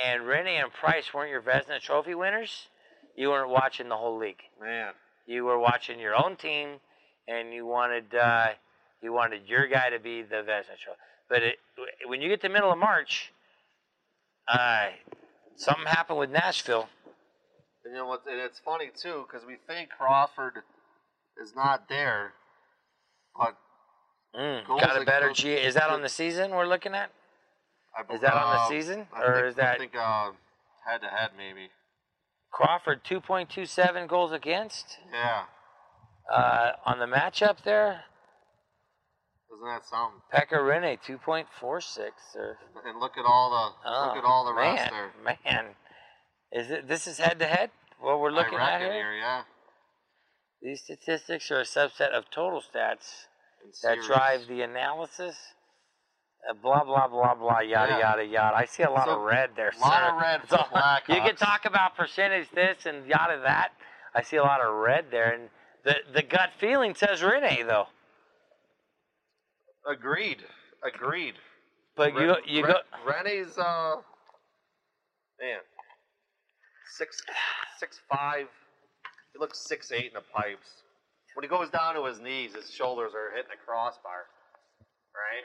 Speaker 1: and Rinne and Price weren't your Vezina Trophy winners, you weren't watching the whole league.
Speaker 2: Man,
Speaker 1: You were watching your own team, and you wanted uh, you wanted your guy to be the Vezina Trophy. But it, when you get to the middle of March, uh, something happened with Nashville.
Speaker 2: and you know what? And it's funny too because we think Crawford is not there, but
Speaker 1: Mm, got a better G. Is that on the season we're looking at?
Speaker 2: I,
Speaker 1: Is that on the
Speaker 2: uh,
Speaker 1: season,
Speaker 2: I
Speaker 1: or
Speaker 2: think,
Speaker 1: is that-
Speaker 2: I think uh, head to head maybe?
Speaker 1: Crawford, 2.27 goals against.
Speaker 2: Yeah,
Speaker 1: Uh, on the matchup there,
Speaker 2: doesn't that sound?
Speaker 1: Pekka Rinne, 2.46. Or,
Speaker 2: And look at all the
Speaker 1: oh,
Speaker 2: look at all the
Speaker 1: man,
Speaker 2: rest there.
Speaker 1: Man, is it? This is head to head. What we're looking at here.
Speaker 2: here, yeah.
Speaker 1: These statistics are a subset of total stats that drive the analysis. Uh, blah blah blah blah yada
Speaker 2: Yeah.
Speaker 1: yada yada. I see a lot
Speaker 2: So,
Speaker 1: of red there.
Speaker 2: A lot
Speaker 1: sir.
Speaker 2: of red for the
Speaker 1: You can talk about percentage this and yada that. I see a lot of red there, and the the gut feeling says Rene though.
Speaker 2: Agreed. Agreed.
Speaker 1: But you
Speaker 2: Ren-
Speaker 1: you
Speaker 2: Ren-
Speaker 1: go.
Speaker 2: Rinne's uh man. six six five. He looks six eight in the pipes. When he goes down to his knees, his shoulders are hitting the crossbar. Right?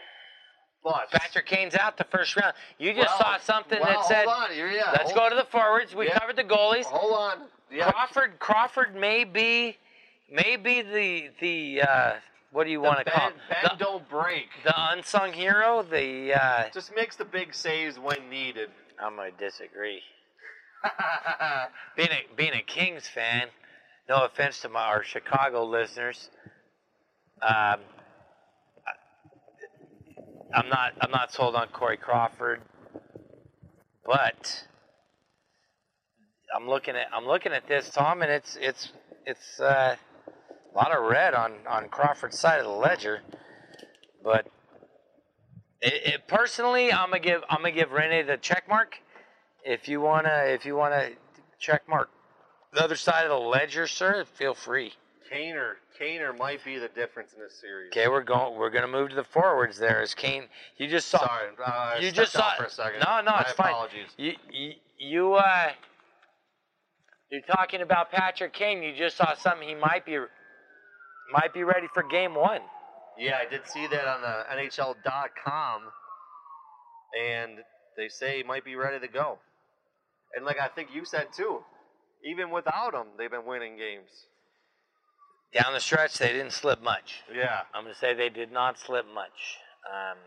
Speaker 2: But
Speaker 1: Patrick Kane's out the first round. You just
Speaker 2: Well,
Speaker 1: saw something
Speaker 2: well,
Speaker 1: that said,
Speaker 2: hold on, yeah,
Speaker 1: let's go to the forwards. We
Speaker 2: Yeah.
Speaker 1: covered the goalies.
Speaker 2: Hold on. Yeah.
Speaker 1: Crawford Crawford may be may be the the uh, what do you want to call
Speaker 2: bend,
Speaker 1: the,
Speaker 2: don't break.
Speaker 1: the unsung hero? The uh,
Speaker 2: Just makes the big saves when needed.
Speaker 1: I'm gonna disagree. Being a being a Kings fan, no offense to my our Chicago listeners, um, I'm not I'm not sold on Corey Crawford, but I'm looking at I'm looking at this Tom, and it's it's it's uh, a lot of red on on Crawford's side of the ledger, but. It, it, personally, I'm gonna give I'm gonna give Rinne the check mark. If you wanna if you wanna check mark the other side of the ledger, sir, feel free.
Speaker 2: Kaner, Kaner might be the difference in this series.
Speaker 1: Okay, we're going we're gonna move to the forwards. There is Kane. You just saw.
Speaker 2: Sorry, uh,
Speaker 1: you just saw.
Speaker 2: for a second.
Speaker 1: No, no,
Speaker 2: My
Speaker 1: it's fine.
Speaker 2: apologies.
Speaker 1: You you, you uh. You're talking about Patrick Kane. You just saw something. He might be might be ready for game one.
Speaker 2: Yeah, I did see that on the NHL.com, and they say he might be ready to go. And like I think you said too, even without him, they've been winning games.
Speaker 1: Down the stretch, they didn't slip much.
Speaker 2: Yeah.
Speaker 1: I'm going to say they did not slip much. Um,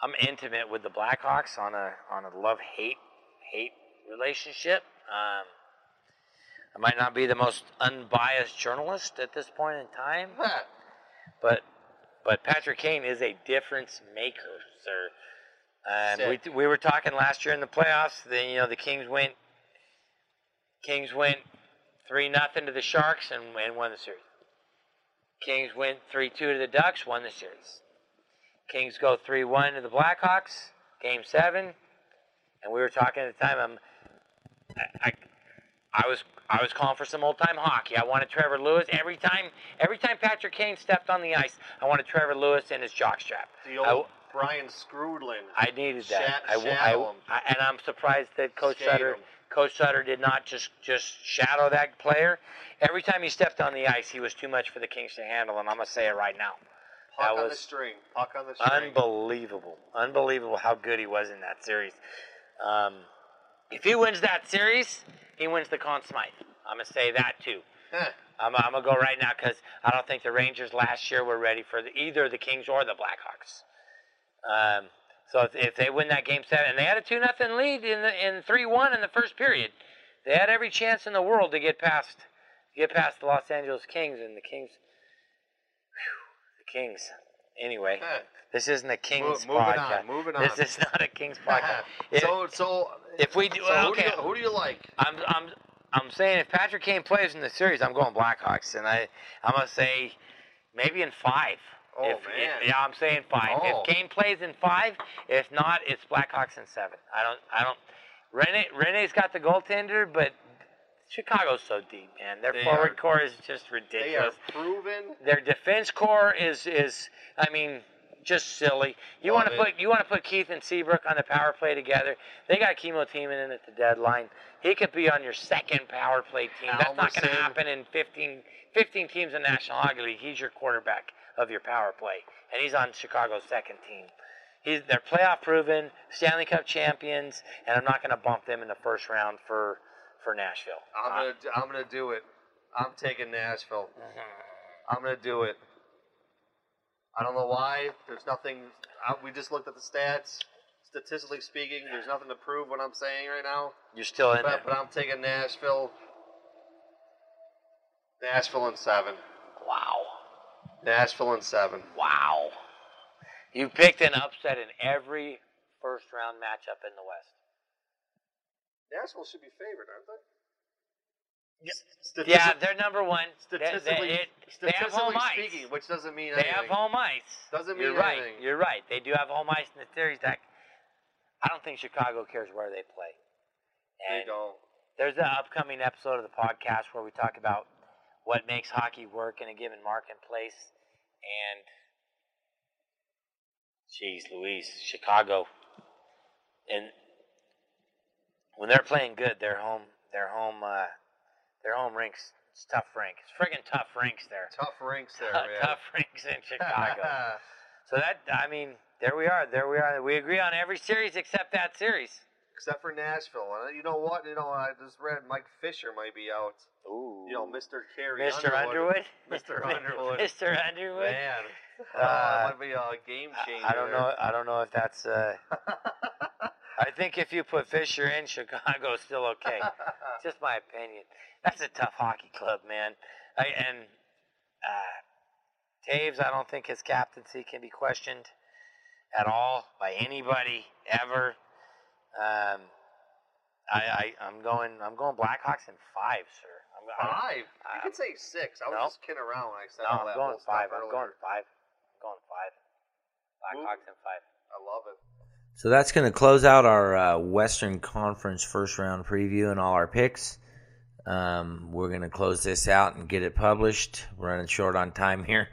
Speaker 1: I'm intimate with the Blackhawks on a on a love hate hate relationship. Um, I might not be the most unbiased journalist at this point in time, but but Patrick Kane is a difference maker, sir. And
Speaker 2: Sick.
Speaker 1: we we were talking last year in the playoffs. The you know the Kings went Kings went three nothing to the Sharks and, and won the series. Kings went three two to the Ducks, won the series. Kings go three one to the Blackhawks, game seven, and we were talking at the time. I'm, I, I, I was I was calling for some old time hockey. I wanted Trevor Lewis every time. Every time Patrick Kane stepped on the ice, I wanted Trevor Lewis in his jockstrap.
Speaker 2: The
Speaker 1: I,
Speaker 2: old Brian Skrudland.
Speaker 1: I needed that.
Speaker 2: Sha-
Speaker 1: I, I- I- and I'm surprised that Coach
Speaker 2: Shade
Speaker 1: Sutter,
Speaker 2: him.
Speaker 1: Coach Sutter did not just just shadow that player. Every time he stepped on the ice, he was too much for the Kings to handle, and I'm gonna say it right now.
Speaker 2: Puck
Speaker 1: that
Speaker 2: on the string. Puck on the string.
Speaker 1: Unbelievable, unbelievable how good he was in that series. Um, if he wins that series, he wins the Conn Smythe. I'm gonna say that too.
Speaker 2: Huh.
Speaker 1: I'm, I'm gonna go right now because I don't think the Rangers last year were ready for the, either the Kings or the Blackhawks. Um, so if, if they win that game seven, and they had a two nothing lead in the in three one in the first period, they had every chance in the world to get past get past the Los Angeles Kings, and the Kings, whew, the Kings. Anyway, this isn't a Kings
Speaker 2: moving on,
Speaker 1: podcast.
Speaker 2: moving
Speaker 1: This is not a Kings podcast. If-
Speaker 2: so so
Speaker 1: if we do-
Speaker 2: so who, do you, who do you like?
Speaker 1: I'm I'm I'm saying if Patrick Kane plays in the series, I'm going Blackhawks, and I I'm gonna say maybe in five.
Speaker 2: Oh,
Speaker 1: If-
Speaker 2: man.
Speaker 1: yeah, I'm saying five.
Speaker 2: Oh.
Speaker 1: If Kane plays in five, if not, it's Blackhawks in seven. I don't I don't. Rinne Rinne's got the goaltender, but Chicago's so deep, man. Their
Speaker 2: They
Speaker 1: forward
Speaker 2: are-
Speaker 1: core is just ridiculous.
Speaker 2: They are proven.
Speaker 1: Their defense core is is I mean just silly. You want to put you want to put Keith and Seabrook on the power play together. They got Kimmo Timonen in at the deadline. He could be on your second power play team. That's not going to happen in 15, 15 teams in National Hockey League. He's your quarterback of your power play, and he's on Chicago's second team. He's they're playoff proven, Stanley Cup champions, and I'm not going to bump them in the first round for for Nashville.
Speaker 2: I'm uh, gonna I'm gonna do it. I'm taking Nashville. I'm gonna do it. I don't know why. There's nothing. I, we just looked at the stats. Statistically speaking, there's nothing to prove what I'm saying right now.
Speaker 1: You're still in.
Speaker 2: But, but I'm taking Nashville. Nashville in seven.
Speaker 1: Wow.
Speaker 2: Nashville in seven.
Speaker 1: Wow. You picked an upset in every first round matchup in the West.
Speaker 2: Nashville should be favored, aren't they?
Speaker 1: Yeah, they're number one. They- they-
Speaker 2: statistically,
Speaker 1: they have home
Speaker 2: statistically
Speaker 1: ice.
Speaker 2: speaking, which doesn't mean
Speaker 1: They
Speaker 2: anything.
Speaker 1: have home ice.
Speaker 2: Doesn't mean
Speaker 1: You're
Speaker 2: mean
Speaker 1: right.
Speaker 2: anything.
Speaker 1: You're right. They do have home ice in the series. That I don't think Chicago cares where they play.
Speaker 2: They don't.
Speaker 1: there's an upcoming episode of the podcast where we talk about what makes hockey work in a given marketplace. And, geez, Louise, Chicago, and when they're playing good, their home
Speaker 3: their home uh, their home rinks. It's tough rink. It's friggin' tough rinks there.
Speaker 2: Tough rinks there,
Speaker 3: tough, tough rinks in Chicago. so that I mean, there we are. There we are. We agree on every series except that series.
Speaker 2: Except for Nashville. And you know what? You know, I just read Mike Fisher might be out.
Speaker 3: Ooh.
Speaker 2: You know, Mr. Carrie
Speaker 3: Mr. Underwood.
Speaker 2: Mr. Underwood.
Speaker 3: Mr. Underwood.
Speaker 2: Man.
Speaker 3: Uh,
Speaker 2: Uh, might be a game changer.
Speaker 3: I don't know. I don't know if that's. Uh, I think if you put Fisher in, Chicago's still okay. Just my opinion. That's a tough hockey club, man. I, and uh, Toews, I don't think his captaincy can be questioned at all by anybody ever. Um, I, I I'm going I'm going Blackhawks in five, sir. I'm, I'm-
Speaker 2: Five? You
Speaker 3: I-
Speaker 2: could say six. I was
Speaker 3: No.
Speaker 2: just kidding around when I said
Speaker 3: No,
Speaker 2: all
Speaker 3: I'm
Speaker 2: that
Speaker 3: going five. I'm going five. I'm going five. Blackhawks in five.
Speaker 2: I love it.
Speaker 1: So that's going to close out our uh, Western Conference first round preview and all our picks. Um, we're going to close this out and get it published. We're running short on time here.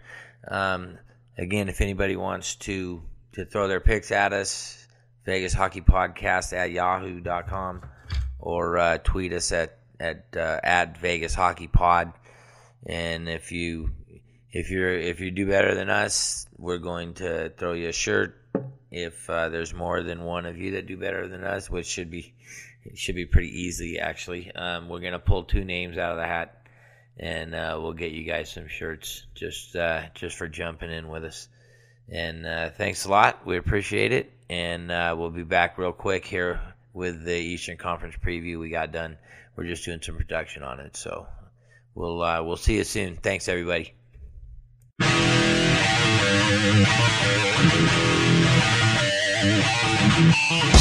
Speaker 1: Um, again, if anybody wants to to throw their picks at us, Vegas Hockey Podcast at yahoo.com or uh, tweet us at at uh, at Vegas Hockey Pod. And if you if you're if you do better than us, we're going to throw you a shirt. If uh, there's more than one of you that do better than us, which should be should be pretty easy actually. Um, we're gonna pull two names out of the hat, and uh, we'll get you guys some shirts just uh, just for jumping in with us. And uh, thanks a lot. We appreciate it. And uh, we'll be back real quick here with the Eastern Conference preview we got done. We're just doing some production on it, so we'll uh, we'll see you soon. Thanks everybody.
Speaker 4: Música